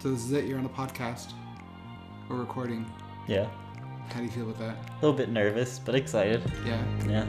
So this is it. You're on a podcast. We're recording. Yeah. How do you feel about that? A little bit nervous, but excited. Yeah. Yeah.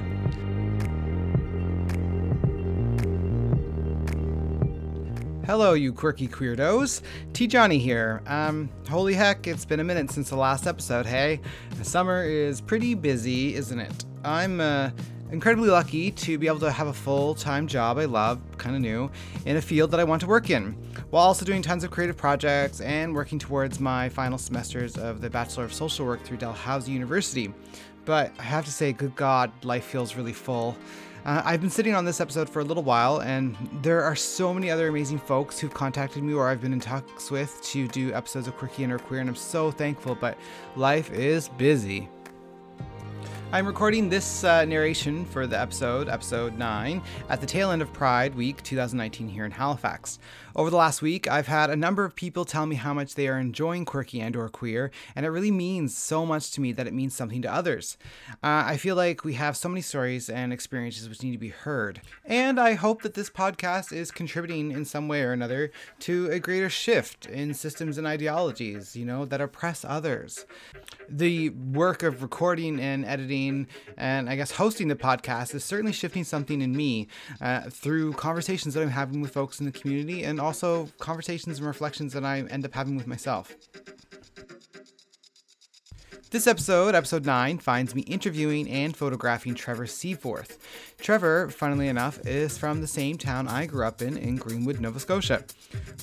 Hello, you quirky queerdos. T Johnny here. Um, holy heck, it's been a minute since the last episode, hey? Summer is pretty busy, isn't it? I'm uh, incredibly lucky to be able to have a full time job I love, kind of new, in a field that I want to work in, while also doing tons of creative projects and working towards my final semesters of the Bachelor of Social Work through Dalhousie University. But I have to say, good God, life feels really full. Uh, I've been sitting on this episode for a little while, and there are so many other amazing folks who've contacted me or I've been in talks with to do episodes of Quirky and or Queer, and I'm so thankful, but life is busy. I'm recording this uh, narration for the episode, episode 9, at the tail end of Pride Week 2019 here in Halifax. Over the last week, I've had a number of people tell me how much they are enjoying quirky and or queer, and it really means so much to me that it means something to others. Uh, I feel like we have so many stories and experiences which need to be heard, and I hope that this podcast is contributing in some way or another to a greater shift in systems and ideologies, you know, that oppress others. The work of recording and editing and I guess hosting the podcast is certainly shifting something in me uh, through conversations that I'm having with folks in the community and also conversations and reflections that I end up having with myself. This episode, episode 9, finds me interviewing and photographing Trevor Seaforth. Trevor, funnily enough, is from the same town I grew up in, in Greenwood, Nova Scotia.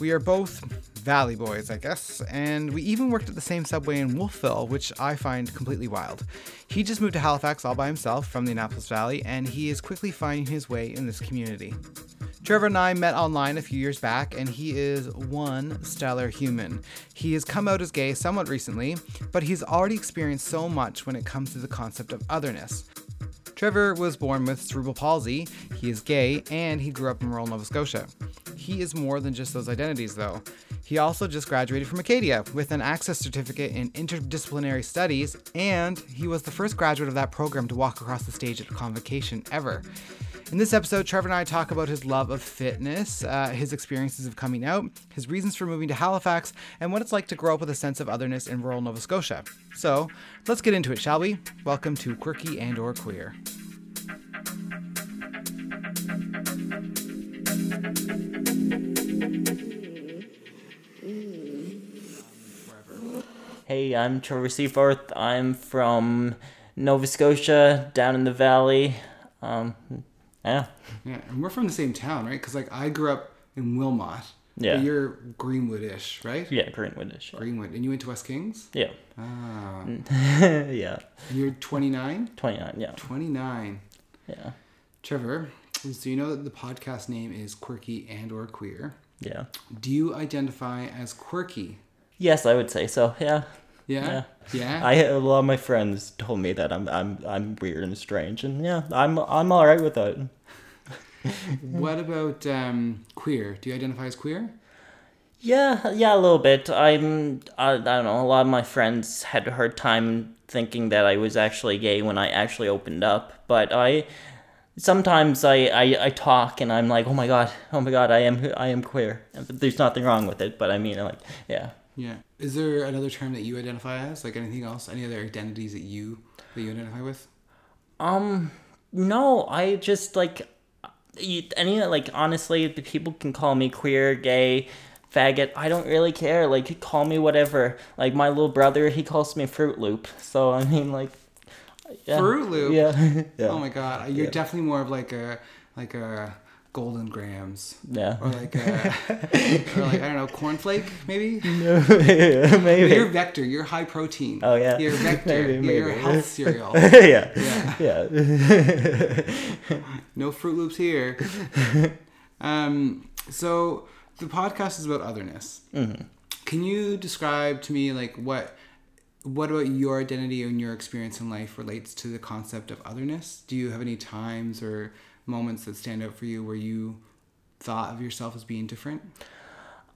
We are both Valley boys, I guess, and we even worked at the same subway in Wolfville, which I find completely wild. He just moved to Halifax all by himself from the Annapolis Valley, and he is quickly finding his way in this community. Trevor and I met online a few years back, and he is one stellar human. He has come out as gay somewhat recently, but he's already experienced so much when it comes to the concept of otherness. Trevor was born with cerebral palsy, he is gay, and he grew up in rural Nova Scotia. He is more than just those identities, though. He also just graduated from Acadia with an Access Certificate in Interdisciplinary Studies, and he was the first graduate of that program to walk across the stage at a convocation ever. In this episode, Trevor and I talk about his love of fitness, uh, his experiences of coming out, his reasons for moving to Halifax, and what it's like to grow up with a sense of otherness in rural Nova Scotia. So, let's get into it, shall we? Welcome to Quirky and or Queer. Hey, I'm Trevor Seaforth. I'm from Nova Scotia, down in the valley. Um, yeah. Yeah, and we're from the same town, right? Because like I grew up in Wilmot. Yeah. You're Greenwood-ish, right? Yeah, Greenwoodish. Yeah. Greenwood, and you went to West Kings. Yeah. Ah, yeah. and you're 29. 29, yeah. 29. Yeah. Trevor, so you know that the podcast name is Quirky and or Queer. Yeah. Do you identify as quirky? Yes, I would say so. Yeah. Yeah. Yeah. I a lot of my friends told me that I'm I'm I'm weird and strange, and yeah, I'm I'm all right with that. what about um, queer? Do you identify as queer? Yeah, yeah, a little bit. I'm I, I don't know. A lot of my friends had a hard time thinking that I was actually gay when I actually opened up, but I sometimes I, I, I talk and I'm like, oh my god, oh my god, I am I am queer. There's nothing wrong with it, but I mean, like, yeah. Yeah. Is there another term that you identify as? Like anything else? Any other identities that you that you identify with? Um, no, I just like any like honestly, the people can call me queer, gay, faggot. I don't really care. Like, call me whatever. Like my little brother, he calls me Fruit Loop. So I mean, like, yeah. Fruit Loop? Yeah. yeah. Oh my god, you're Yeah. definitely more of like a like a Golden Grahams Yeah. or like a or like I don't know cornflake maybe. Maybe. You're vector. You're high protein. Oh, yeah. You're vector. Maybe, You're maybe. health cereal. yeah. Yeah. Yeah. No Fruit Loops here. um. So the podcast is about otherness. Mm-hmm. Can you describe to me like what what about your identity and your experience in life relates to the concept of otherness? Do you have any times or moments that stand out for you where you thought of yourself as being different?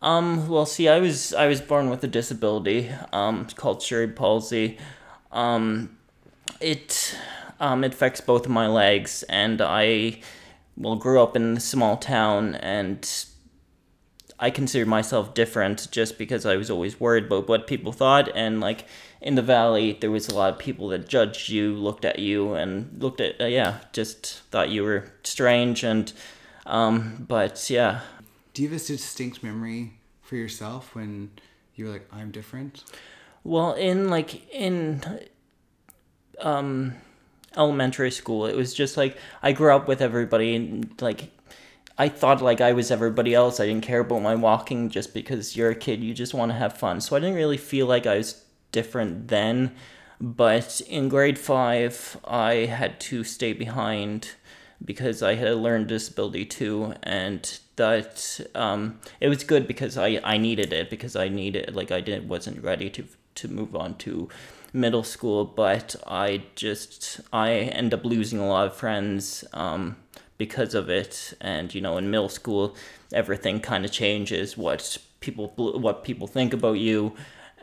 Um, well, see, I was I was born with a disability, um, called cerebral palsy. Um, it um, it affects both of my legs, and I well grew up in a small town, and I considered myself different just because I was always worried about what people thought. And like in the valley, there was a lot of people that judged you, looked at you, and looked at uh, yeah, just thought you were strange. And um, but yeah, Do you have a distinct memory for yourself when you were like, I'm different? Well, in like in um elementary school, it was just like I grew up with everybody and like I thought like I was everybody else. I didn't care about my walking just because you're a kid, you just want to have fun. So I didn't really feel like I was different then. But in grade 5, I had to stay behind because I had a learning disability too, and that um, it was good because I, I needed it because I needed like I didn't wasn't ready to to move on to middle school, but I just I end up losing a lot of friends um, because of it, and you know in middle school everything kind of changes what people what people think about you,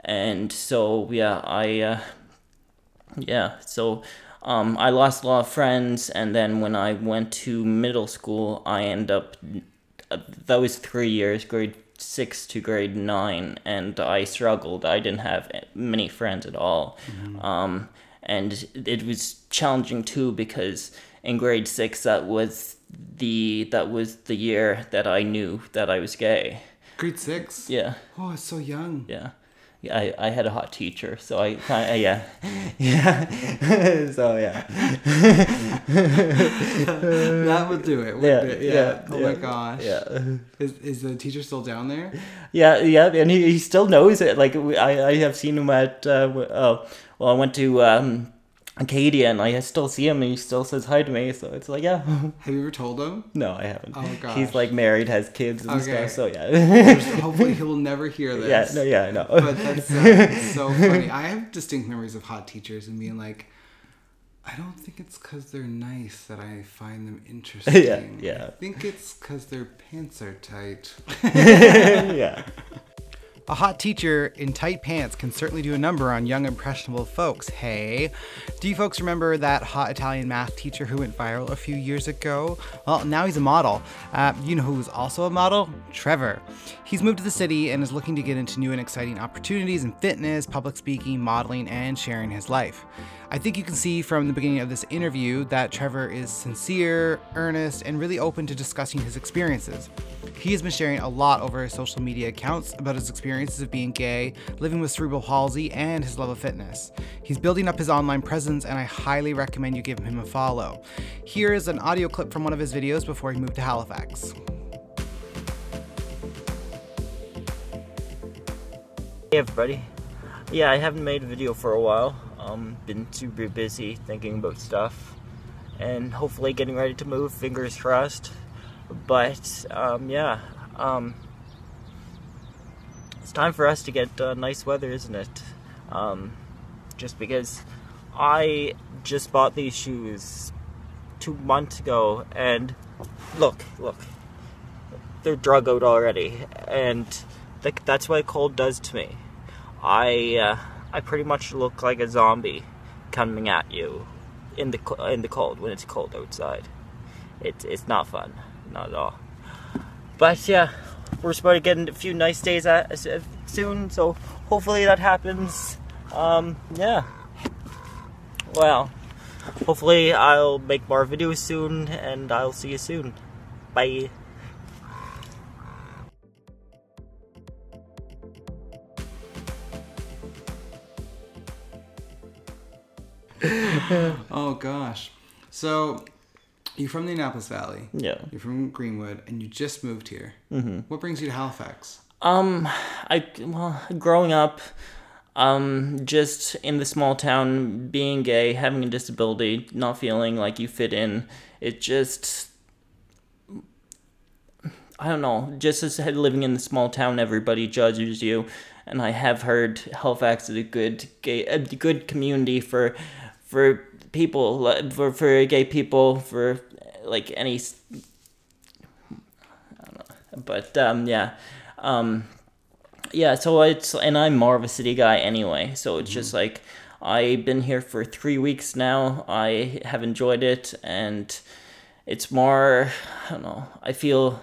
and so yeah I uh, yeah so um, I lost a lot of friends, and then when I went to middle school, I end up uh, that was three years, grade six to grade nine, and I struggled. I didn't have many friends at all, um, and it was challenging too because in grade six that was the that was the year that I knew that I was gay. Grade six? Yeah, Oh, it's so young. yeah. Yeah, I, I had a hot teacher, so I kind of, yeah, yeah, so yeah. that would do it. Yeah, it? yeah, Oh yeah, my gosh. Yeah. Is, is the teacher still down there? Yeah, yeah, and he, he still knows it. Like I, I have seen him at uh, oh, well, I went to um, Acadia, and I still see him, and he still says hi to me. So it's like, yeah, Have you ever told him? no, I haven't. Oh, gosh. He's like married, has kids and Okay. stuff. So yeah, Hopefully he will never hear this. yeah, no, yeah, I know. But that's uh, so funny. I have distinct memories of hot teachers and being like, I don't think it's because they're nice that I find them interesting. yeah. yeah. I think it's because their pants are tight. yeah. A hot teacher in tight pants can certainly do a number on young, impressionable folks. Hey, do you folks remember that hot Italian math teacher who went viral a few years ago? Well, now he's a model. Uh, you know who's also a model? Trevor. He's moved to the city and is looking to get into new and exciting opportunities in fitness, public speaking, modeling, and sharing his life. I think you can see from the beginning of this interview that Trevor is sincere, earnest, and really open to discussing his experiences. He has been sharing a lot over his social media accounts about his experiences of being gay, living with cerebral palsy, and his love of fitness. He's building up his online presence, and I highly recommend you give him a follow. Here is an audio clip from one of his videos before he moved to Halifax. Hey everybody. Yeah, I haven't made a video for a while. Um, been super busy thinking about stuff, and hopefully getting ready to move. Fingers crossed. But um, yeah, um, it's time for us to get uh, nice weather, isn't it? Um, just because I just bought these shoes two months ago, and look, look, they're drug out already, and th- that's what cold does to me. I uh, I pretty much look like a zombie coming at you in the in the cold when it's cold outside. It's it's not fun, not at all. But yeah, we're supposed to get a few nice days uh, soon, so hopefully that happens. Um, yeah. Well, hopefully I'll make more videos soon, and I'll see you soon. Bye. Oh gosh. So you're from the Annapolis Valley. Yeah. You're from Greenwood, and you just moved here. Mm-hmm. What brings you to Halifax? Um, I well, growing up, um, just in the small town, being gay, having a disability, not feeling like you fit in, it just. I don't know. Just as living in the small town, everybody judges you, and I have heard Halifax is a good gay, a good community for, for people, for for gay people, for like any s- but um, yeah, um, yeah. So it's and I'm more of a city guy anyway. So it's just like I've been here for three weeks now. I have enjoyed it, and it's more. I don't know. I feel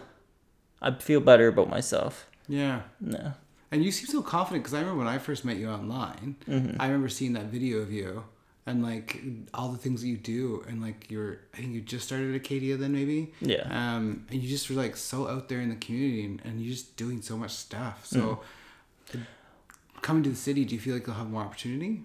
I feel better about myself. Yeah. Yeah. And you seem so confident because I remember when I first met you online, Mm-hmm. I remember seeing that video of you and like all the things that you do and like you're I think you just started Acadia then maybe. Yeah. Um and you just were like so out there in the community and, and you're just doing so much stuff. So Mm. coming to the city, do you feel like you'll have more opportunity?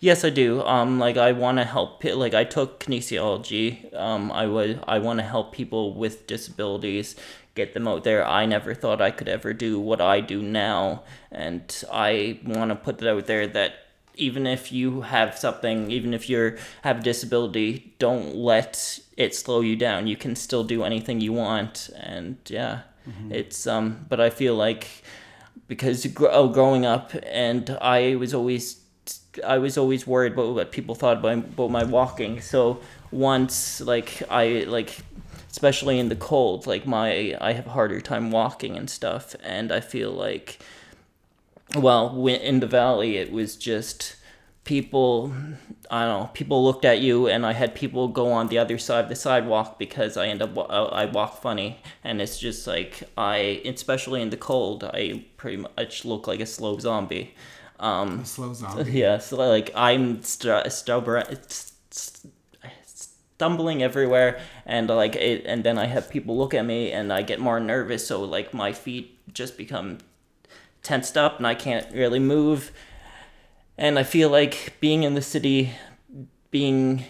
Yes, I do. Um, like I want to help. Like I took kinesiology. Um, I would. I want to help people with disabilities, get them out there. I never thought I could ever do what I do now, and I want to put it out there that even if you have something, even if you have a disability, don't let it slow you down. You can still do anything you want, and yeah, it's um. But I feel like because gr- oh, growing up and I was always I was always worried about what people thought about, about my walking. So once like I like especially in the cold like my I have a harder time walking and stuff and I feel like well in the valley it was just people I don't know people looked at you and I had people go on the other side of the sidewalk because I end up uh, I walk funny and it's just like I especially in the cold I pretty much look like a slow zombie um A slow zombie. yeah, so like I'm st- stubborn, stumbling everywhere, and like it, and then I have people look at me, and I get more nervous. So like my feet just become tensed up, and I can't really move. And I feel like being in the city, being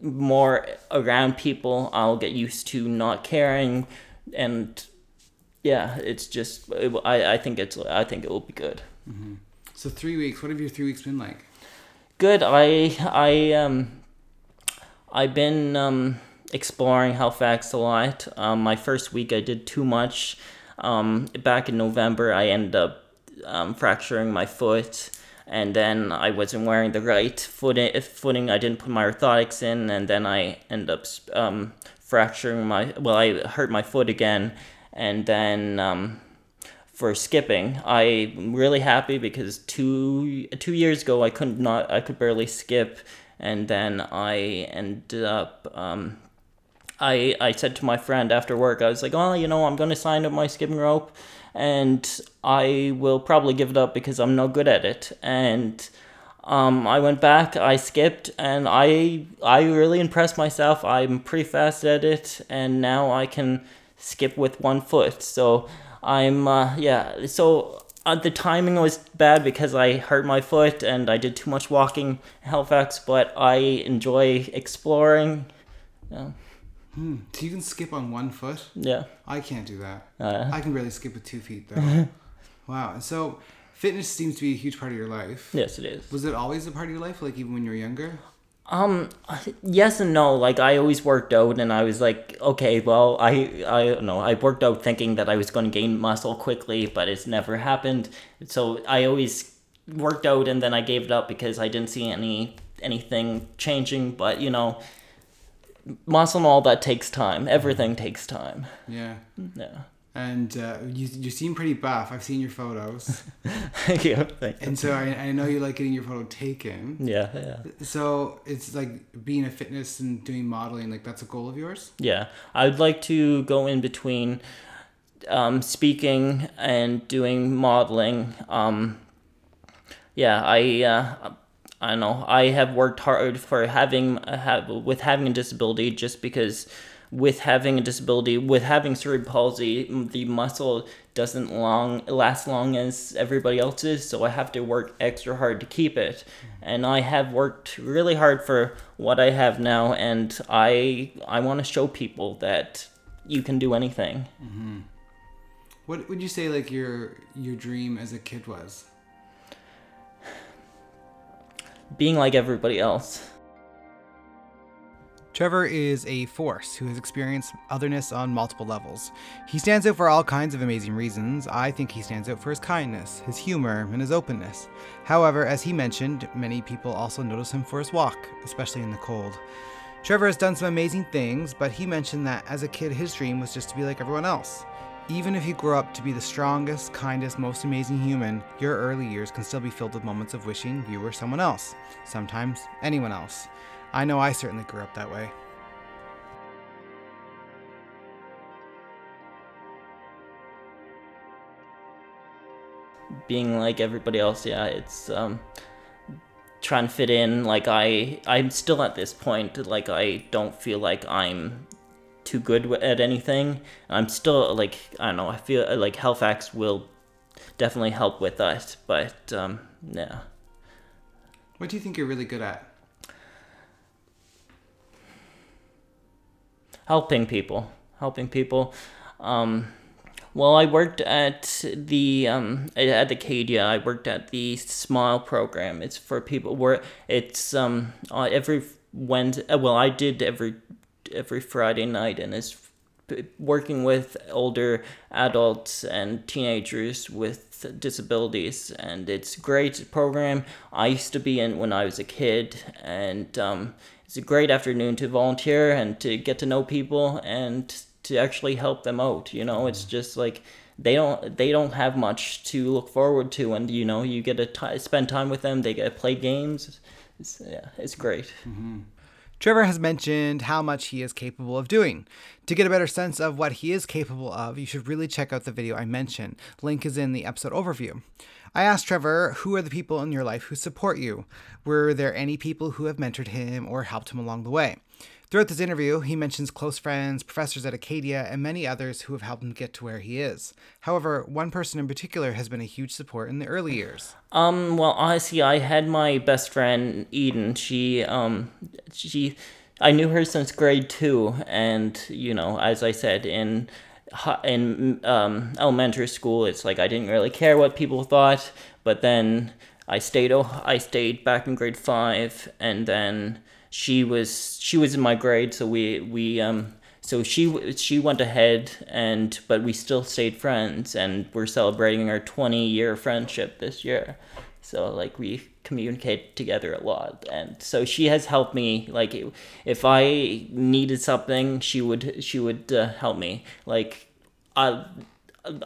more around people, I'll get used to not caring, and yeah, it's just it, I I think it's I think it will be good. So three weeks. What have your three weeks been like? Good. I I um I've been um exploring Halifax a lot. Um, my first week I did too much. Um, back in November I ended up um, fracturing my foot, and then I wasn't wearing the right footing. Footing I didn't put my orthotics in, and then I end up um, fracturing my. Well, I hurt my foot again, and then. Um, for skipping. I'm really happy because two two years ago I couldn't not I could barely skip, and then I ended up. Um, I I said to my friend after work I was like, oh, you know, I'm gonna sign up my skipping rope, and I will probably give it up because I'm not good at it. And um, I went back, I skipped, and I I really impressed myself. I'm pretty fast at it, and now I can skip with one foot. So I'm uh, yeah. So uh, the timing was bad because I hurt my foot and I did too much walking in Halifax. But I enjoy exploring. Hmm. So you can skip on one foot. yeah. I can't do that. Uh, I can barely skip with two feet though. wow. And so fitness seems to be a huge part of your life. yes, it is. Was it always a part of your life, like even when you were younger? Um, yes and no. Like I always worked out, and I was like, okay, well, I I don't know. I worked out thinking that I was going to gain muscle quickly, but it's never happened. So I always worked out, and then I gave it up because I didn't see any anything changing. But you know, muscle and all that takes time. Everything takes time. Yeah. Yeah. And uh, you you seem pretty buff. I've seen your photos, Thank you. Thank and so I, I know you like getting your photo taken. Yeah, yeah. So it's like being a fitness and doing modeling. Like that's a goal of yours. Yeah, I'd like to go in between um, speaking and doing modeling. Um, yeah, I uh, I don't know. I have worked hard for having uh, have with having a disability just because with having a disability with having cerebral palsy the muscle doesn't long last long as everybody else's so i have to work extra hard to keep it and i have worked really hard for what i have now and i i want to show people that you can do anything mm-hmm. What would you say like your your dream as a kid was? Being like everybody else Trevor is a force who has experienced otherness on multiple levels. He stands out for all kinds of amazing reasons. I think he stands out for his kindness, his humor, and his openness. However, as he mentioned, many people also notice him for his walk, especially in the cold. Trevor has done some amazing things, but he mentioned that as a kid, his dream was just to be like everyone else. Even if you grow up to be the strongest, kindest, most amazing human, your early years can still be filled with moments of wishing you were someone else. Sometimes anyone else. I know I certainly grew up that way. being like everybody else. Yeah, it's um, trying to fit in. Like I, I'm still at this point. Like I don't feel like I'm too good at anything. I'm still like I don't know. I feel like Halifax will definitely help with that. But um, yeah. What do you think you're really good at? Helping people. Helping people. Um, well, I worked at the um, at the Acadia. I worked at the Smile program. It's for people where it's um uh, every Wednesday. Uh, well, I did every every Friday night, and it's working with older adults and teenagers with disabilities. And it's a great program. I used to be in when i was a kid. And um, it's a great afternoon to volunteer and to get to know people and to actually help them out you know? It's just like they don't they don't have much to look forward to. And you know you get to t- spend time with them. They get to play games. It's, yeah it's great. Mm-hmm. Trevor has mentioned how much he is capable of doing. To get a better sense of what he is capable of, you should really check out the video I mentioned. Link is in the episode overview. I asked Trevor, who are the people in your life who support you? Were there any people who have mentored him or helped him along the way? Throughout this interview, he mentions close friends, professors at Acadia, and many others who have helped him get to where he is. However, one person in particular has been a huge support in the early years. Um, well, honestly, I had my best friend Eden. She, um, she, I knew her since grade two, and you know, as I said in in um, elementary school, it's like I didn't really care what people thought. But then I stayed. Oh, I stayed back in grade five, and then she was she was in my grade, so we we um so she she went ahead and but we still stayed friends and we're celebrating our 20 year friendship this year. So like we communicate together a lot and so she has helped me like if i needed something she would she would uh, help me. Like i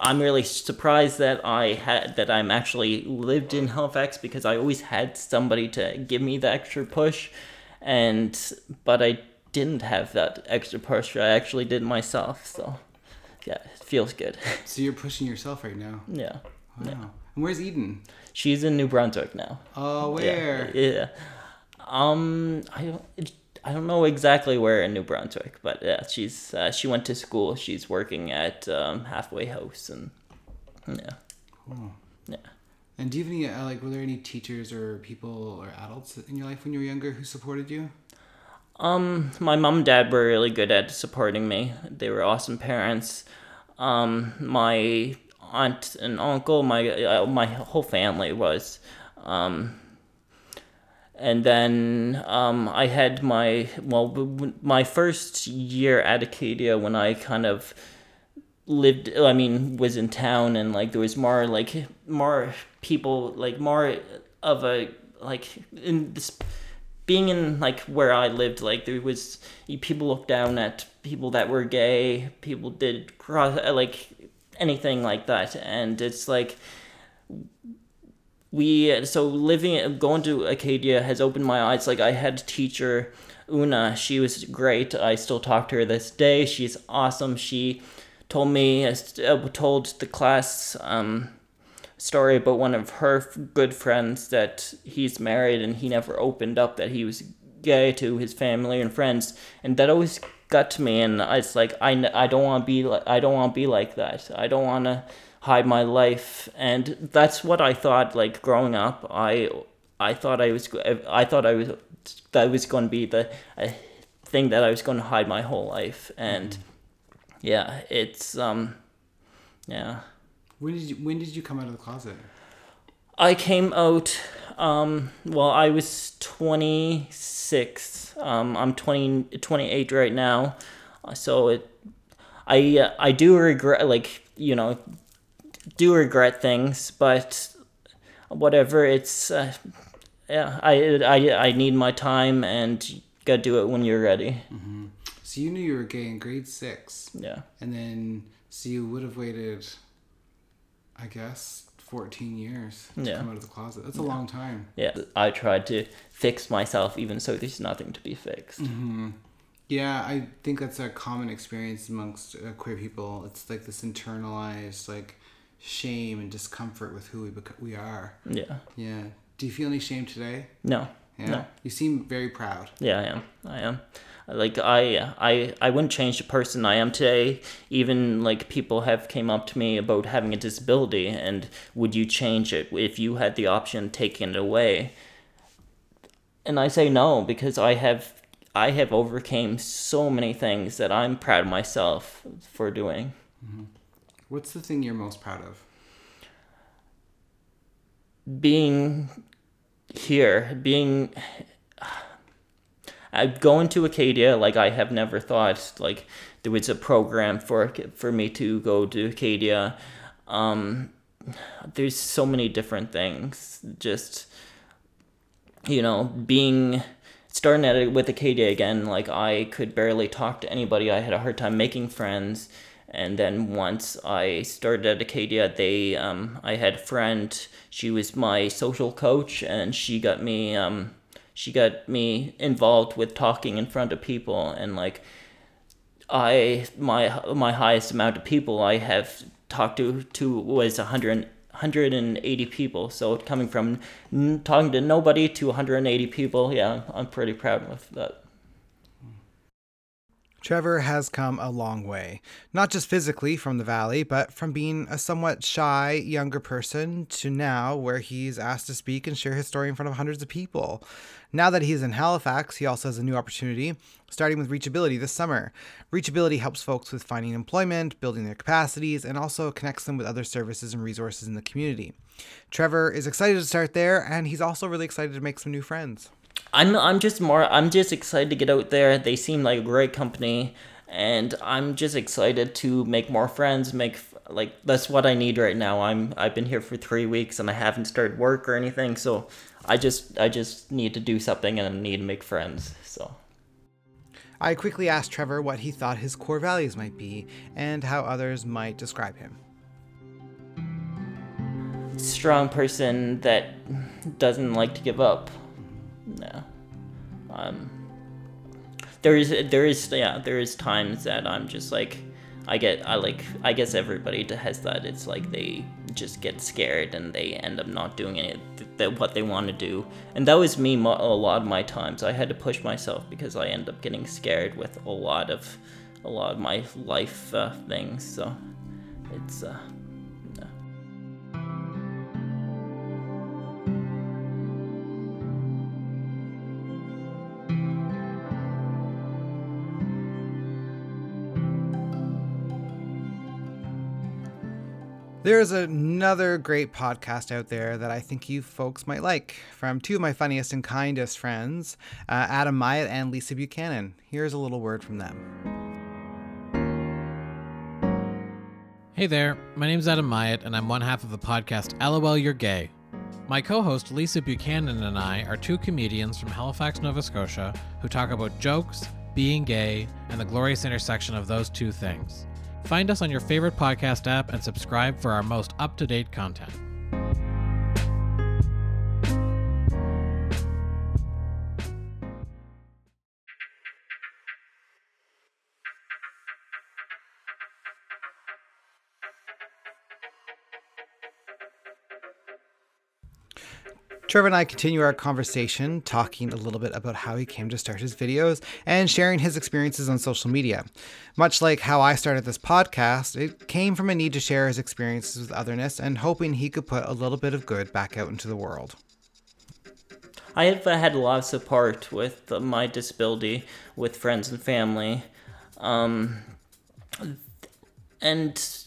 i'm really surprised that i had that i'm actually lived in halifax because i always had somebody to give me the extra push and but i didn't have that extra push. I actually did myself. So, yeah, it feels good. So you're pushing yourself right now. yeah. Wow. And where's Eden? She's in New Brunswick now. Oh, Yeah, where? Yeah. Um, I don't. It, I don't know exactly where in New Brunswick, but yeah, she's uh, she went to school. She's working at um, Halfway House, and yeah, Cool. And do you have any uh, like? Were there any teachers or people or adults in your life when you were younger who supported you? Um, my mom and dad were really good at supporting me. They were awesome parents. Um, my aunt and uncle, my uh, my whole family was. Um, and then um, I had my well, my first year at Acadia when I kind of lived. I mean, was in town and like there was more like more people like more of a like in this being in like where I lived, like there was people looked down at people that were gay, people did cross uh, like anything like that, and it's like we so living going to Acadia has opened my eyes. Like I had a teacher, Una, she was great. I still talk to her this day. She's awesome. She told me uh, told the class um story about one of her good friends that he's married and he never opened up that he was gay to his family and friends. And that always got to me and it's like I, I don't want to be like I don't want to be like that. I don't want to hide my life. And that's what I thought like growing up. I I thought I was I thought I was that was going to be the uh, thing that I was going to hide my whole life. And yeah it's um yeah When did you When did you come out of the closet? I came out. Um, well, I was 26. Um, I'm 20, 28 right now. So it, I, uh, I do regret, like, you know, do regret things, but whatever. It's, uh, yeah, I, I, I need my time and gotta do it when you're ready. So you knew you were gay in grade six, Yeah. and then so you would have waited, I guess, fourteen years to Yeah. come out of the closet. That's a long time. Yeah. I tried to fix myself even so there's nothing to be fixed. Yeah, I think that's a common experience amongst uh, queer people. It's like this internalized like shame and discomfort with who we bec- we are. Yeah. Yeah. Do you feel any shame today? No. Yeah. No. You seem very proud. Yeah, I am. I am. Like I, I, I wouldn't change the person I am today. Even like people have came up to me about having a disability, and would you change it if you had the option taken it away? And I say no because I have, I have overcame so many things that I'm proud of myself for doing. Mm-hmm. What's the thing you're most proud of? being here, being I going to Acadia like I have never thought like there was a program for for me to go to Acadia. Um, there's so many different things. Just you know, being starting at it with Acadia again, like I could barely talk to anybody. I had a hard time making friends. And then once I started at Acadia, they um, I had a friend. She was my social coach, and she got me um, she got me involved with talking in front of people. And like I my my highest amount of people I have talked to to was 100, 180 people. So coming from talking to nobody to 180 people, yeah, I'm pretty proud of that. Trevor has come a long way, not just physically from the valley, but from being a somewhat shy younger person to now where he's asked to speak and share his story in front of hundreds of people. Now that he's in Halifax, he also has a new opportunity, starting with Reachability this summer. Reachability helps folks with finding employment, building their capacities, and also connects them with other services and resources in the community. Trevor is excited to start there, and he's also really excited to make some new friends. I'm I'm just more I'm just excited to get out there. They seem like a great company and I'm just excited to make more friends, make like that's what I need right now. I'm I've been here for 3 weeks and I haven't started work or anything, so I just I just need to do something and I need to make friends. So I quickly asked Trevor what he thought his core values might be and how others might describe him. strong person that doesn't like to give up. No. Um there is there is yeah, there is times that I'm just like I get I like I guess everybody has that. It's like they just get scared and they end up not doing it that what they want to do. And that was me mo- a lot of my times. I had to push myself because I end up getting scared with a lot of a lot of my life uh, things. So it's uh There's another great podcast out there that I think you folks might like from two of my funniest and kindest friends, uh, Adam Myatt and Lisa Buchanan. Here's a little word from them. Hey there, my name's Adam Myatt, and I'm one half of the podcast LOL You're Gay. My co host Lisa Buchanan and I are two comedians from Halifax, Nova Scotia, who talk about jokes, being gay, and the glorious intersection of those two things. Find us on your favorite podcast app and subscribe for our most up to date content. Trevor and I continue our conversation talking a little bit about how he came to start his videos and sharing his experiences on social media. Much like how I started this podcast, it came from a need to share his experiences with otherness and hoping he could put a little bit of good back out into the world. I have had a lot of support with my disability, with friends and family, um, and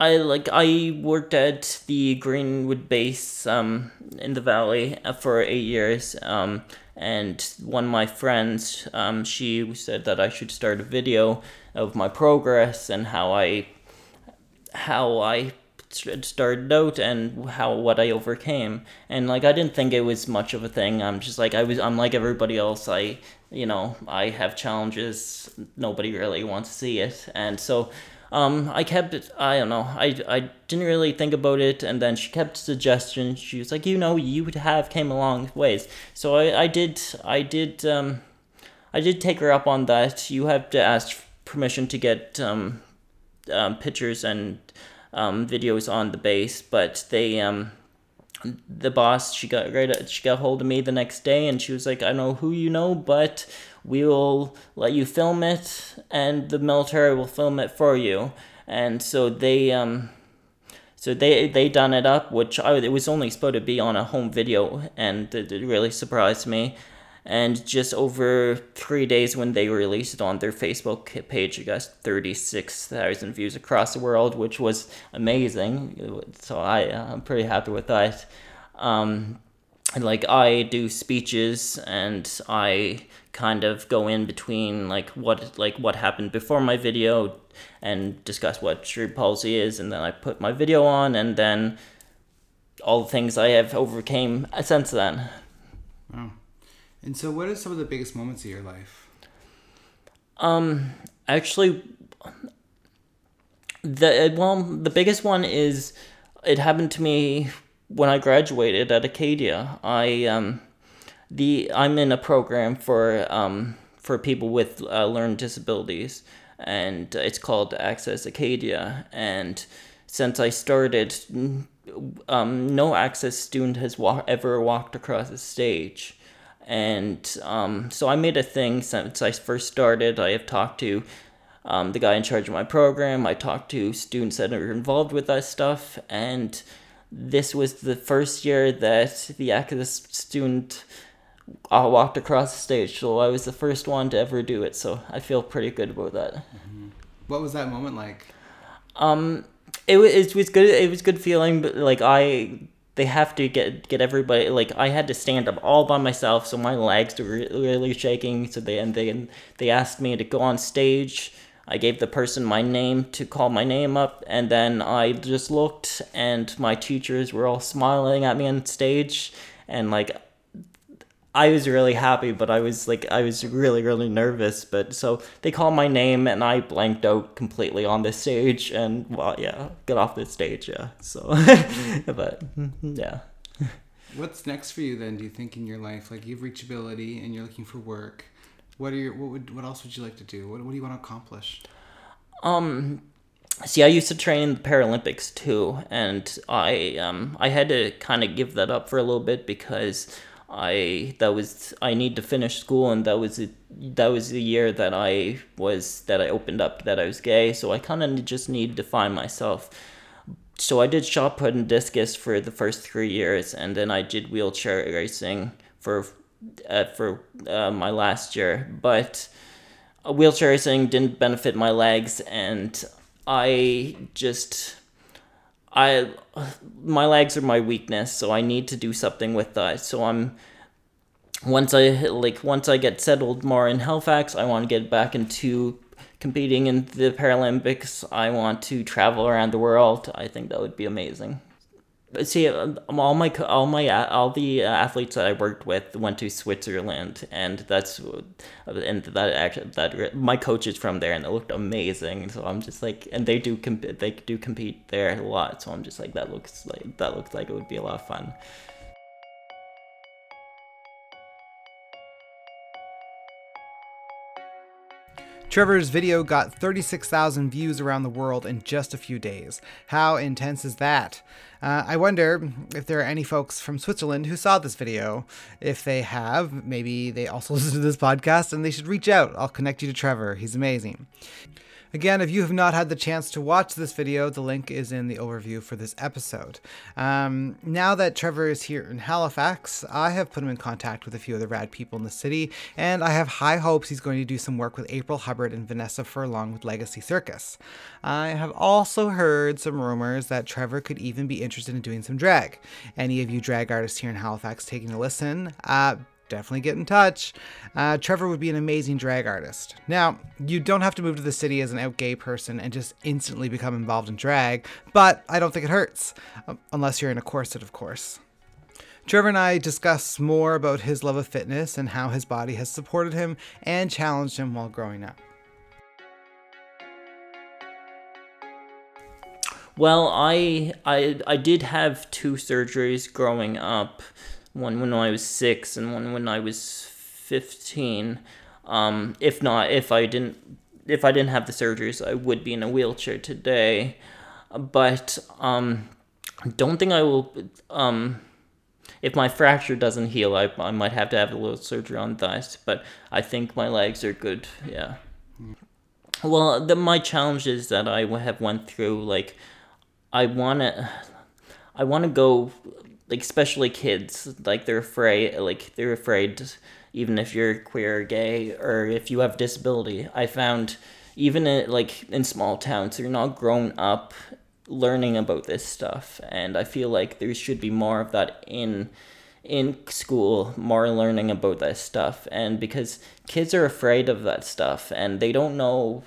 I like I worked at the Greenwood base um, in the valley for eight years, um, and one of my friends um, she said that I should start a video of my progress and how I how I started out and how what I overcame. And like I didn't think it was much of a thing. I'm just like I was I'm like everybody else. I you know, I have challenges. Nobody really wants to see it. And so um, I kept it. I don't know. I, I didn't really think about it, and then she kept suggestions. She was like, you know, you would have came a long ways. So I, I did. I did. Um, I did take her up on that. You have to ask permission to get um, um, pictures and um, videos on the base, but they um, the boss she got right she got hold of me the next day and she was like, I know who you know, but we will let you film it and the military will film it for you. And so they um so they they done it up, which I it was only supposed to be on a home video, and it, it really surprised me. And just over three days when they released it on their Facebook page, it got 36,000 views across the world, which was amazing. So I, I'm pretty happy with that. Um, like I do speeches and I kind of go in between like what like what happened before my video and discuss what cerebral palsy is and then I put my video on and then all the things I have overcame since then. Wow. And so, what are some of the biggest moments of your life? Um, actually, the well, the biggest one is it happened to me when I graduated at Acadia. I um, the I'm in a program for um for people with uh, learning disabilities, and it's called Access Acadia. And since I started, um, no Access student has wa- ever walked across the stage and um, so I made a thing since I first started. I have talked to um, the guy in charge of my program. I talked to students that are involved with that stuff, and this was the first year that the Access student uh, walked across the stage. So I was the first one to ever do it. So I feel pretty good about that. Mm-hmm. What was that moment like? Um, it was it was good. It was good feeling, but like I they have to get get everybody like I had to stand up all by myself, so my legs were really shaking. So they and they and they asked me to go on stage. I gave the person my name to call my name up, and then I just looked, and my teachers were all smiling at me on stage, and like I was really happy, but I was like, I was really, really nervous. But so they called my name, and I blanked out completely on the stage, and well, yeah, get off the stage, yeah. So, but yeah. What's next for you then? Do you think in your life, like you have reachability and you're looking for work? What are your what would what else would you like to do? What what do you want to accomplish? Um, see, I used to train in the Paralympics too, and I um I had to kind of give that up for a little bit because I that was I need to finish school and that was it that was the year that I was that I opened up that I was gay so I kind of just need to find myself so I did shot put and discus for the first three years and then I did wheelchair racing for uh, for uh, my last year but wheelchair racing didn't benefit my legs and I just I my legs are my weakness, so I need to do something with that. So I'm once I like once I get settled more in Halifax, I want to get back into competing in the Paralympics. I want to travel around the world. I think that would be amazing see um, all my all my all the uh, athletes that I worked with went to Switzerland and that's and that actually that my coach is from there and it looked amazing so I'm just like and they do comp- they do compete there a lot so I'm just like that looks like that looks like it would be a lot of fun Trevor's video got 36,000 views around the world in just a few days. How intense is that? Uh, I wonder if there are any folks from Switzerland who saw this video. If they have, maybe they also listen to this podcast and they should reach out. I'll connect you to Trevor. He's amazing. Again, if you have not had the chance to watch this video, the link is in the overview for this episode. Um, now that Trevor is here in Halifax, I have put him in contact with a few of the rad people in the city, and I have high hopes he's going to do some work with April Hubbard and Vanessa Furlong with Legacy Circus. I have also heard some rumors that Trevor could even be interested in doing some drag. Any of you drag artists here in Halifax taking a listen, uh, definitely get in touch. Uh, Trevor would be an amazing drag artist. Now, you don't have to move to the city as an out gay person and just instantly become involved in drag, but I don't think it hurts, um, unless you're in a corset, of course. Trevor and I discuss more about his love of fitness and how his body has supported him and challenged him while growing up. Well, I I I did have two surgeries growing up one when I was six and one when I was fifteen. Um, if not, if I didn't, if I didn't have the surgeries, I would be in a wheelchair today. but um, don't think I will. Um, if my fracture doesn't heal, I, I might have to have a little surgery on thighs. But I think my legs are good. Yeah. Well, the my challenges that I have went through, like, I wanna, I wanna go, like, especially kids, like they're afraid, like they're afraid, even if you're queer or gay or if you have disability. I found, even in, like in small towns, you're not grown up learning about this stuff and i feel like there should be more of that in in school more learning about that stuff and because kids are afraid of that stuff and they don't know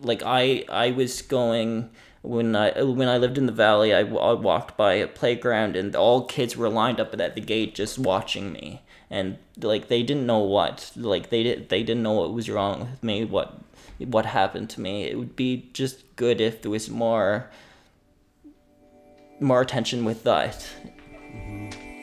like i i was going when I when I lived in the valley, I, I walked by a playground and all kids were lined up at the gate just watching me, and like they didn't know what like they did they didn't know what was wrong with me, what what happened to me. It would be just good if there was more more attention with that. Mm-hmm.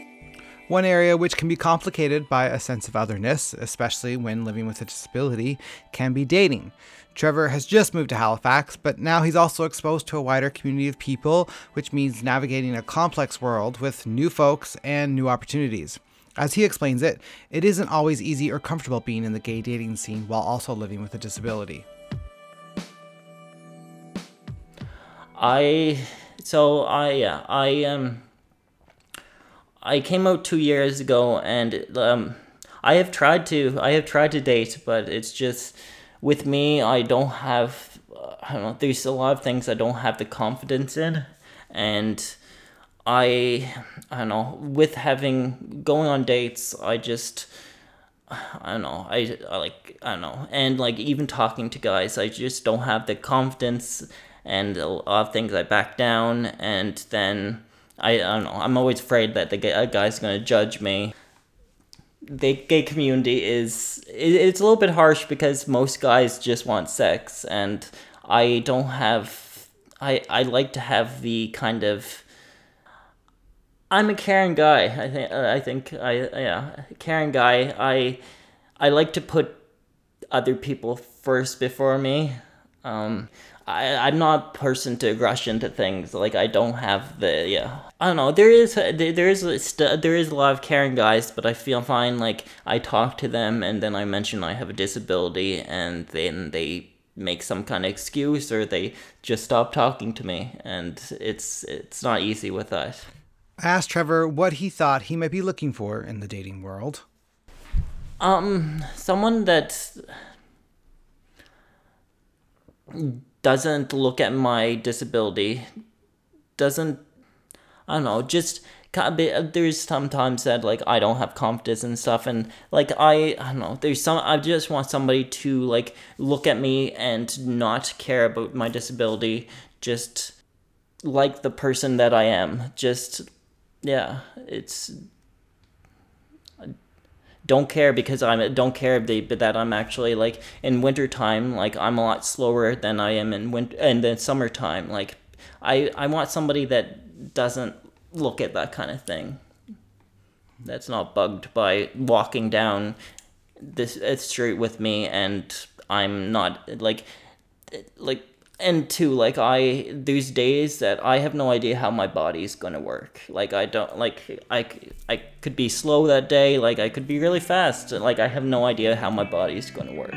One area which can be complicated by a sense of otherness, especially when living with a disability, can be dating. Trevor has just moved to Halifax, but now he's also exposed to a wider community of people, which means navigating a complex world with new folks and new opportunities. As he explains it, it isn't always easy or comfortable being in the gay dating scene while also living with a disability. I so I yeah I um I came out two years ago and um I have tried to I have tried to date but it's just with me I don't have I don't know there's a lot of things I don't have the confidence in. And I I don't know with having going on dates I just I don't know I, I like I don't know. And like even talking to guys I just don't have the confidence and a lot of things I back down, and then I, I don't know. I'm always afraid that the gay, guy's gonna judge me. The gay community is it, it's a little bit harsh because most guys just want sex, and I don't have. I I like to have the kind of. I'm a caring guy. I think uh, I think I yeah caring guy. I I like to put other people first before me. Um, I, I'm not person to rush into things. Like I don't have the yeah. I don't know. There is there is there is a lot of caring guys, but I feel fine. Like I talk to them, and then I mention I have a disability, and then they make some kind of excuse, or they just stop talking to me, and it's it's not easy with that. I asked Trevor what he thought he might be looking for in the dating world. Um, someone that doesn't look at my disability, doesn't, I don't know, just uh, there's sometimes that like I don't have confidence and stuff and like I I don't know there's some I just want somebody to like look at me and not care about my disability just like the person that I am just yeah it's don't care because I'm don't care if they, that I'm actually like in wintertime like I'm a lot slower than I am in winter and then summertime. Like I I want somebody that doesn't look at that kind of thing. That's not bugged by walking down this street with me and I'm not like like and two like i these days that i have no idea how my body's gonna work. Like i don't like i i could be slow that day like i could be really fast like i have no idea how my body's gonna work.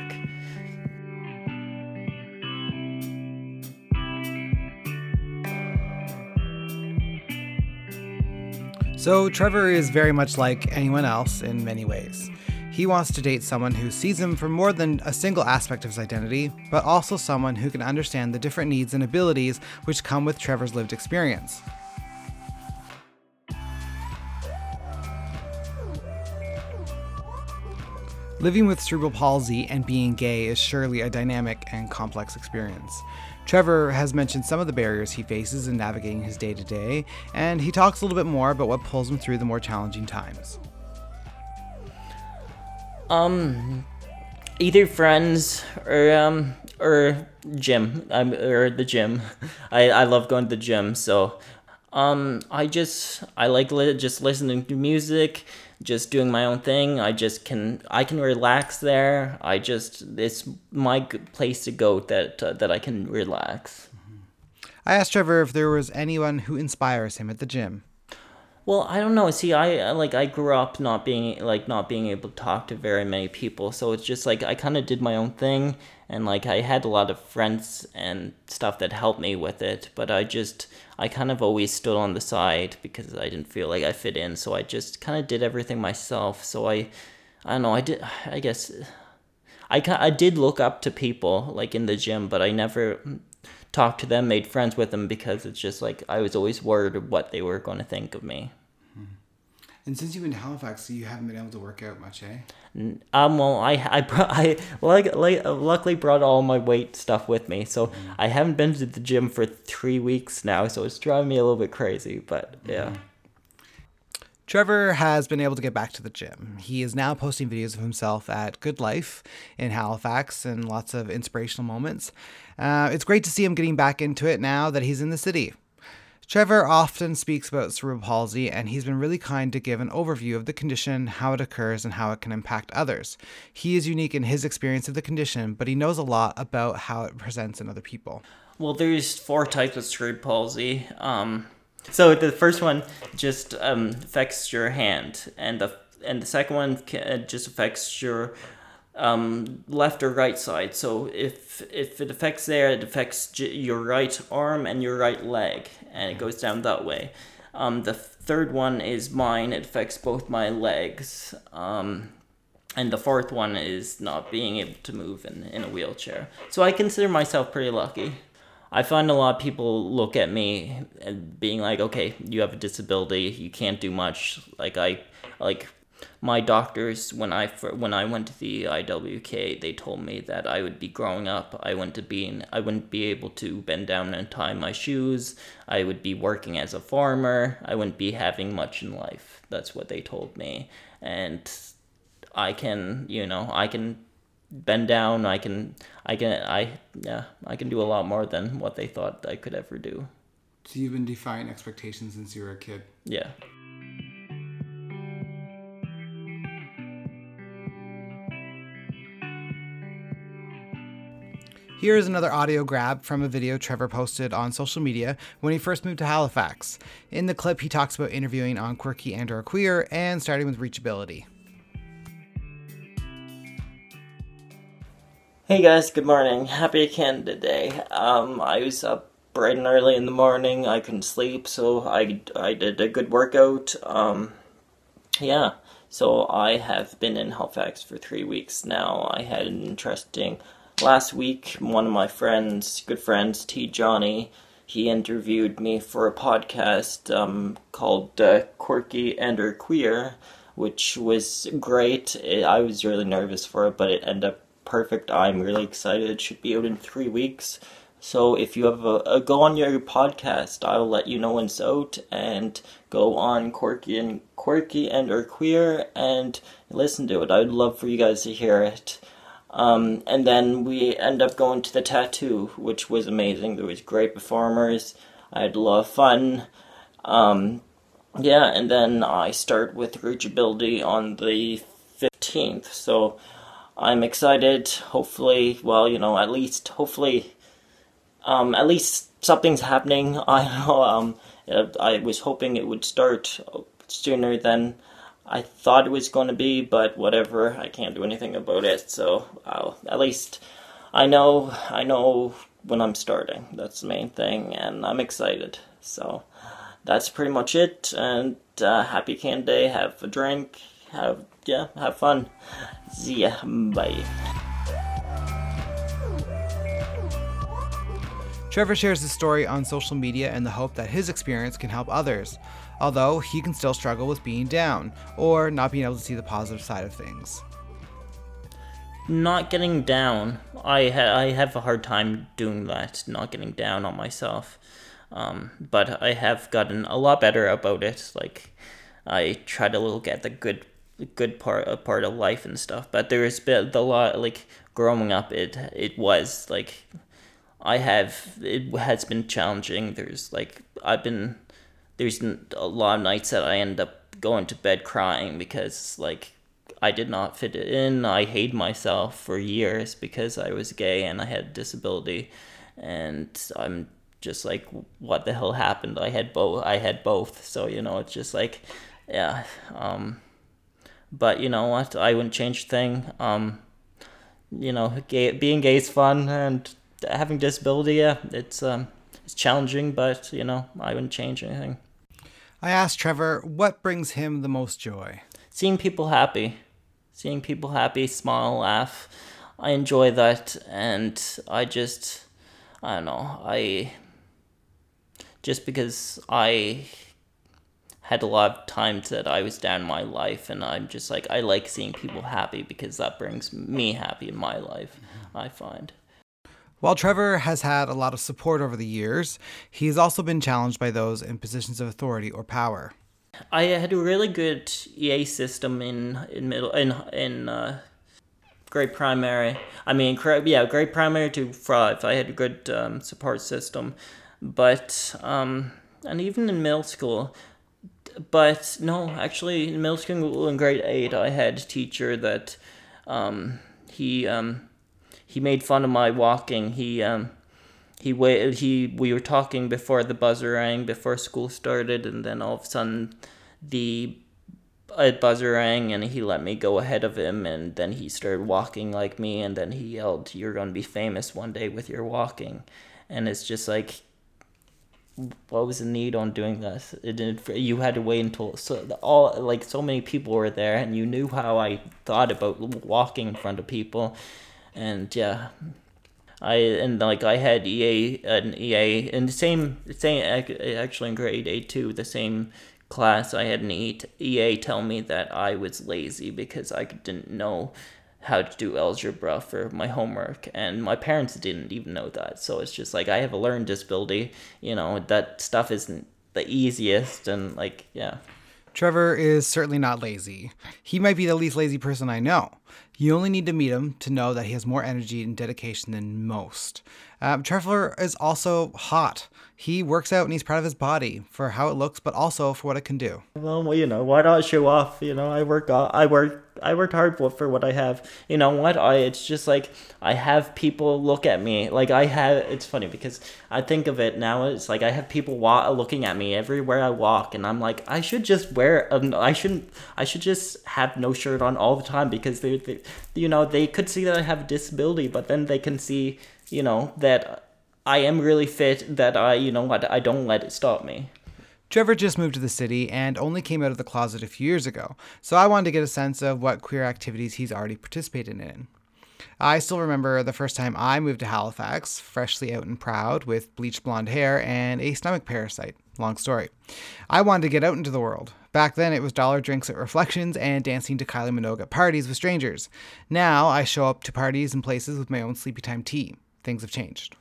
So trevor is very much like anyone else in many ways he wants to date someone who sees him for more than a single aspect of his identity, but also someone who can understand the different needs and abilities which come with Trevor's lived experience. Living with cerebral palsy and being gay is surely a dynamic and complex experience. Trevor has mentioned some of the barriers he faces in navigating his day to day, and he talks a little bit more about what pulls him through the more challenging times. Um, either friends or um or gym. I'm or the gym. I I love going to the gym. So, um, I just I like li- just listening to music, just doing my own thing. I just can I can relax there. I just it's my place to go that uh, that I can relax. I asked Trevor if there was anyone who inspires him at the gym. Well, I don't know. See, I uh, like I grew up not being like not being able to talk to very many people, so it's just like I kind of did my own thing, and like I had a lot of friends and stuff that helped me with it, but I just I kind of always stood on the side because I didn't feel like I fit in, so I just kind of did everything myself. So I I don't know. I did. I guess I I did look up to people like in the gym, but I never talked to them, made friends with them because it's just like I was always worried what they were going to think of me. And since you've been to Halifax, you haven't been able to work out much, eh? Um, well, I I brought, I like, like luckily brought all my weight stuff with me, so mm-hmm. I haven't been to the gym for three weeks now, so it's driving me a little bit crazy. But yeah. Mm-hmm. Trevor has been able to get back to the gym. He is now posting videos of himself at Good Life in Halifax and lots of inspirational moments. Uh, it's great to see him getting back into it now that he's in the city. Trevor often speaks about cerebral palsy, and he's been really kind to give an overview of the condition, how it occurs, and how it can impact others. He is unique in his experience of the condition, but he knows a lot about how it presents in other people. Well, there's four types of cerebral palsy. Um, so the first one just um, affects your hand, and the and the second one uh, just affects your um, left or right side. So if if it affects there, it affects your right arm and your right leg, and it goes down that way. Um, the third one is mine. It affects both my legs. Um, and the fourth one is not being able to move in, in a wheelchair. So I consider myself pretty lucky. I find a lot of people look at me and being like, okay, you have a disability, you can't do much. Like I, like my doctors when I when I went to the IWK, they told me that I would be growing up. I went to be in, I wouldn't be able to bend down and tie my shoes. I would be working as a farmer. I wouldn't be having much in life. That's what they told me, and I can, you know, I can bend down. I can, I can, I, yeah, I can do a lot more than what they thought I could ever do. So you've been defying expectations since you were a kid. Yeah. Here is another audio grab from a video Trevor posted on social media when he first moved to Halifax. In the clip, he talks about interviewing on Quirky and or Queer and starting with reachability. Hey guys, good morning. Happy Canada Day. Um, I was up bright and early in the morning. I couldn't sleep, so I, I did a good workout. Um, yeah, so I have been in Halifax for three weeks now. I had an interesting last week. One of my friends, good friends, T. Johnny, he interviewed me for a podcast um, called uh, Quirky and or Queer, which was great. I was really nervous for it, but it ended up perfect. I'm really excited. It should be out in three weeks. So if you have a, a go on your podcast, I'll let you know when it's out and go on quirky and quirky and or queer and listen to it. I'd love for you guys to hear it. Um, and then we end up going to the tattoo, which was amazing. There was great performers. I had a lot of fun. Um, yeah, and then I start with reachability on the 15th. So I'm excited. Hopefully, well, you know, at least, hopefully, um, at least something's happening. I um, I was hoping it would start sooner than I thought it was going to be, but whatever. I can't do anything about it. So I'll, at least I know I know when I'm starting. That's the main thing, and I'm excited. So that's pretty much it. And uh, happy can day. Have a drink. Have yeah, have fun. See ya. Bye. Trevor shares his story on social media in the hope that his experience can help others, although he can still struggle with being down or not being able to see the positive side of things. Not getting down, I ha- I have a hard time doing that. Not getting down on myself, um, but I have gotten a lot better about it. Like I try to look at the good good part a part of life and stuff. But there has been a lot like growing up. It it was like I have it has been challenging. There's like I've been there's a lot of nights that I end up going to bed crying because like I did not fit in. I hate myself for years because I was gay and I had a disability, and I'm just like what the hell happened. I had both. I had both. So you know, it's just like, yeah. Um, but you know what? I wouldn't change a thing. Um, you know, gay, being gay is fun, and having disability, yeah, it's um, it's challenging, but you know, I wouldn't change anything. I asked Trevor what brings him the most joy. Seeing people happy, seeing people happy, smile, laugh. I enjoy that, and I just, I don't know, I just because I had a lot of times that I was down in my life, and I'm just like I like seeing people happy because that brings me happy in my life. I find. While Trevor has had a lot of support over the years, he's also been challenged by those in positions of authority or power. I had a really good EA system in in middle in in uh, grade primary. I mean, yeah, grade primary to five. I had a good um, support system, but um, and even in middle school. But no, actually, in middle school in grade eight, I had a teacher that um, he um, he made fun of my walking. He um he waited he we were talking before the buzzer rang before school started and then all of a sudden the a buzzer rang and he let me go ahead of him and then he started walking like me and then he yelled you're going to be famous one day with your walking and it's just like what was the need on doing this? It didn't you had to wait until so all like so many people were there and you knew how i thought about walking in front of people. And yeah, I and like I had EA an EA in the same same actually in grade eight too the same class I had an EA tell me that I was lazy because I didn't know how to do algebra for my homework and my parents didn't even know that so it's just like I have a learning disability you know that stuff isn't the easiest and like yeah Trevor is certainly not lazy. He might be the least lazy person I know. You only need to meet him to know that he has more energy and dedication than most. Um, Trevor is also hot. He works out and he's proud of his body for how it looks, but also for what it can do. Well, you know, why not I show off? You know, I work, I work I worked hard for, what I have. You know what? I it's just like I have people look at me. Like I have. It's funny because I think of it now. It's like I have people wa- looking at me everywhere I walk, and I'm like, I should just wear. Um, I shouldn't. I should just have no shirt on all the time because they, they, you know, they could see that I have a disability, but then they can see, you know, that I am really fit. That I, you know what, I don't let it stop me. Trevor just moved to the city and only came out of the closet a few years ago, so I wanted to get a sense of what queer activities he's already participated in. I still remember the first time I moved to Halifax, freshly out and proud, with bleached blonde hair and a stomach parasite. Long story. I wanted to get out into the world. Back then, it was dollar drinks at Reflections and dancing to Kylie Minogue at parties with strangers. Now, I show up to parties and places with my own sleepy time tea. Things have changed.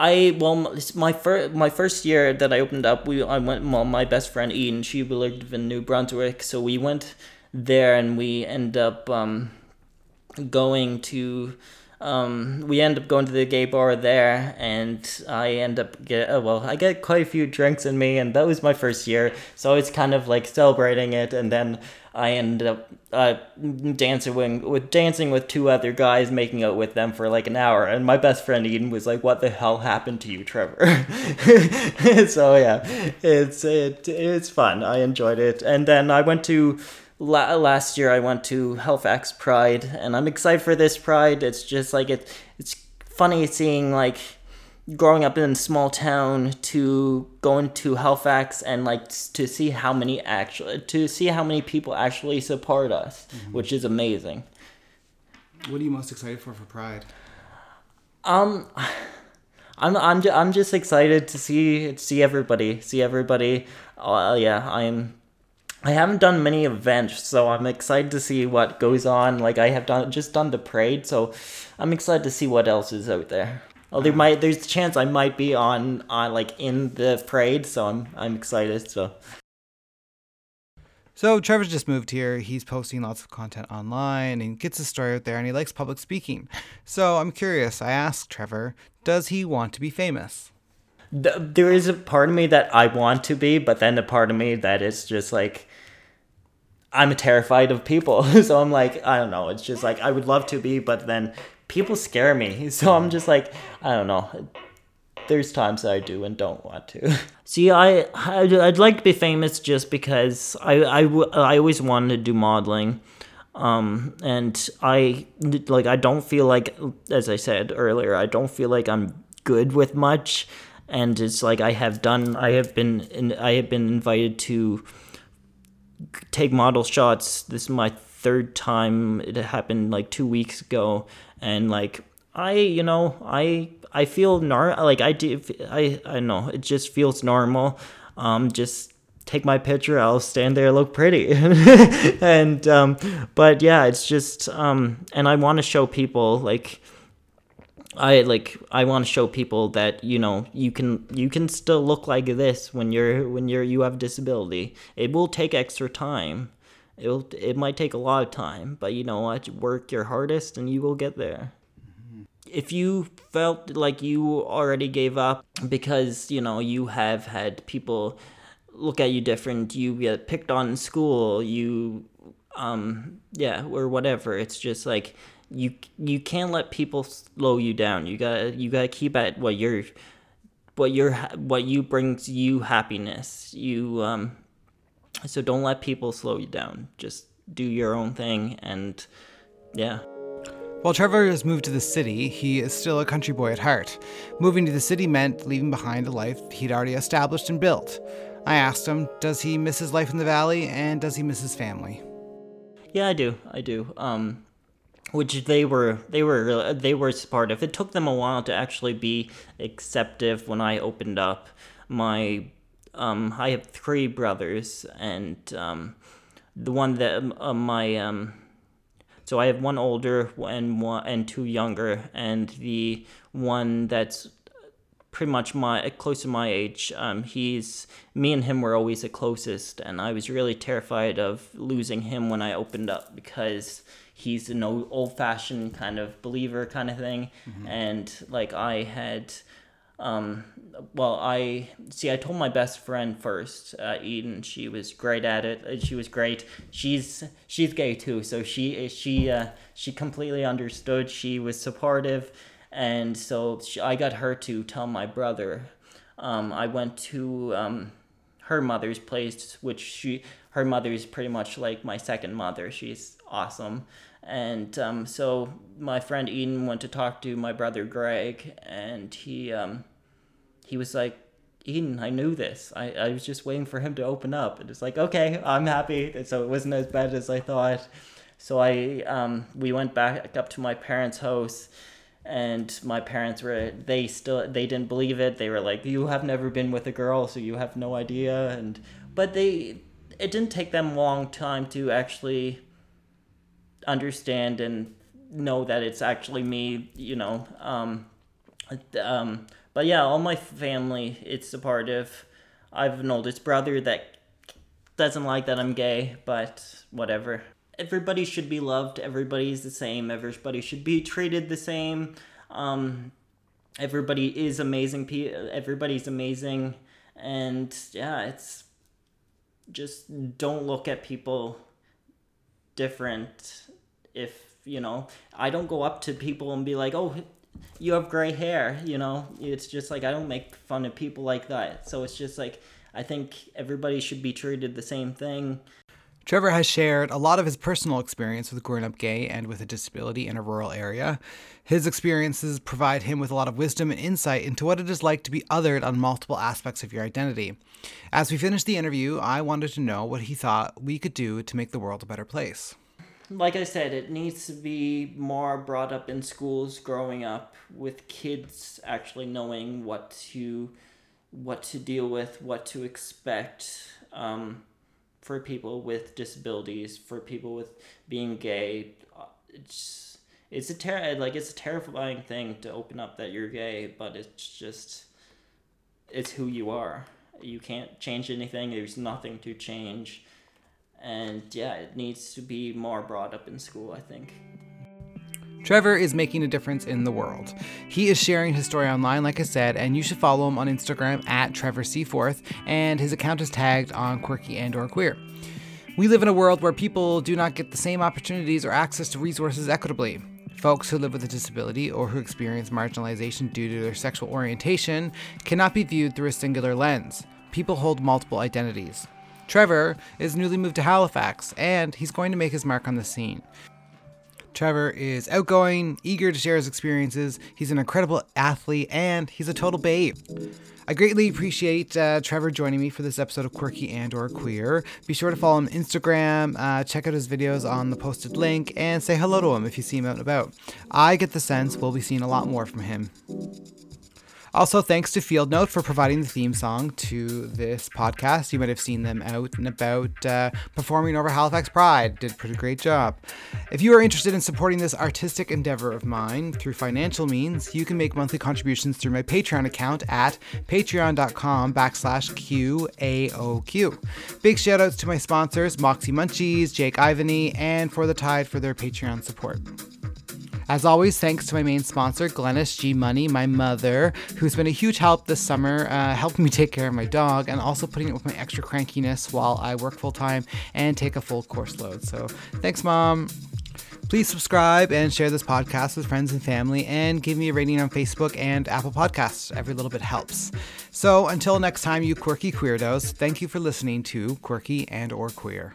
I well my first my first year that I opened up we I went well my best friend Eden she lived in New Brunswick so we went there and we end up um, going to um, we end up going to the gay bar there, and I end up get uh, well, I get quite a few drinks in me, and that was my first year, so it's kind of like celebrating it, and then I ended up uh, dancing with dancing with two other guys, making out with them for like an hour, and my best friend Eden was like, "What the hell happened to you, Trevor?" so yeah, it's it it's fun. I enjoyed it, and then I went to la- last year I went to Halifax Pride, and I'm excited for this Pride. It's just like it. It's funny seeing like growing up in a small town to going to Halifax and like to see how many actually to see how many people actually support us, mm-hmm. which is amazing. What are you most excited for for Pride? Um. I'm I'm I'm just excited to see see everybody see everybody. Uh, yeah, I'm I haven't done many events, so I'm excited to see what goes on. Like I have done just done the parade, so I'm excited to see what else is out there. Well, there uh, might there's a chance I might be on on like in the parade, so I'm I'm excited. So. So Trevor's just moved here. He's posting lots of content online and gets his story out there, and he likes public speaking. So I'm curious. I asked Trevor, does he want to be famous? There is a part of me that I want to be, but then a part of me that is just like I'm terrified of people. so I'm like, I don't know. It's just like I would love to be, but then people scare me. So I'm just like, I don't know. there's times that I do and don't want to. See, I I'd, I'd like to be famous just because I I, I always wanted to do modeling. Um, and I like I don't feel like as I said earlier, I don't feel like I'm good with much and it's like I have done I have been I have been invited to take model shots. This is my third time. It happened like 2 weeks ago and like I, you know, I I feel nar like I do I I know it just feels normal. Um just take my picture, I'll stand there look pretty. and um but yeah, it's just um and I want to show people like I like I want to show people that you know you can you can still look like this when you're when you're you have disability. It will take extra time. It'll it might take a lot of time, but you know what? Work your hardest and you will get there. If you felt like you already gave up because you know you have had people look at you different you get picked on in school you um yeah or whatever it's just like you you can't let people slow you down. You gotta you gotta keep at what you're what you're what you brings you happiness. You um so don't let people slow you down just do your own thing and yeah while Trevor has moved to the city, he is still a country boy at heart. Moving to the city meant leaving behind a life he'd already established and built. I asked him, does he miss his life in the valley and does he miss his family? Yeah, I do. I do. Um, which they were they were they were supportive. It took them a while to actually be acceptive when I opened up. My um, I have three brothers, and um, the one that uh, my um, so I have one older and one and two younger, and the one that's pretty much my close to my age. Um, he's me and him were always the closest, and I was really terrified of losing him when I opened up because he's an old fashioned kind of believer kind of thing, mm-hmm. and like I had um, well, I see. I told my best friend first, uh, Eden. She was great at it. She was great. She's she's gay too, so she she uh, she completely understood. She was supportive, and so she, I got her to tell my brother. Um, I went to um, her mother's place, which she her mother is pretty much like my second mother. She's awesome. And um, so my friend Eden went to talk to my brother Greg, and he um, he was like, Eden, I knew this. I, I was just waiting for him to open up. And it's like, okay, I'm happy. And so it wasn't as bad as I thought. So I um, we went back up to my parents' house and my parents were they still they didn't believe it. They were like, You have never been with a girl, so you have no idea and but they it didn't take them long time to actually understand and know that it's actually me, you know. Um, um, but yeah, all my family, it's supportive. I have an oldest brother that doesn't like that I'm gay, but whatever. Everybody should be loved. Everybody's the same. Everybody should be treated the same. Um, everybody is amazing. Everybody's amazing, and yeah, it's just don't look at people different. If you know, I don't go up to people and be like, "Oh, you have gray hair, you know? It's just like I don't make fun of people like that. So it's just like I think everybody should be treated the same thing. Trevor has shared a lot of his personal experience with growing up gay and with a disability in a rural area. His experiences provide him with a lot of wisdom and insight into what it is like to be othered on multiple aspects of your identity. As we finished the interview, I wanted to know what he thought we could do to make the world a better place like I said, it needs to be more brought up in schools growing up with kids actually knowing what to what to deal with, what to expect um, for people with disabilities, for people with being gay. It's it's a ter- like it's a terrifying thing to open up that you're gay, but it's just it's who you are. You can't change anything. There's nothing to change and yeah, it needs to be more brought up in school, I think. Trevor is making a difference in the world. He is sharing his story online, like I said, and you should follow him on Instagram at Trevor Seaforth, and his account is tagged on Quirky and or Queer. We live in a world where people do not get the same opportunities or access to resources equitably. Folks who live with a disability or who experience marginalization due to their sexual orientation cannot be viewed through a singular lens. People hold multiple identities. Trevor is newly moved to Halifax and he's going to make his mark on the scene. Trevor is outgoing, eager to share his experiences. He's an incredible athlete, and he's a total babe. I greatly appreciate uh, Trevor joining me for this episode of Quirky and or Queer. Be sure to follow him on Instagram, uh, check out his videos on the posted link, and say hello to him if you see him out and about. I get the sense we'll be seeing a lot more from him. Also, thanks to Field Note for providing the theme song to this podcast. You might have seen them out and about uh, performing over Halifax Pride. Did a pretty great job. If you are interested in supporting this artistic endeavor of mine through financial means, you can make monthly contributions through my Patreon account at patreon.com backslash QAOQ. Big shout outs to my sponsors, Moxie Munchies, Jake Ivany, and For the Tide for their Patreon support. As always, thanks to my main sponsor, Glennis G Money, my mother, who's been a huge help this summer, uh, helping me take care of my dog and also putting up with my extra crankiness while I work full time and take a full course load. So thanks, Mom. Please subscribe and share this podcast with friends and family and give me a rating on Facebook and Apple Podcasts. Every little bit helps. So until next time, you quirky queerdos, thank you for listening to Quirky and or Queer.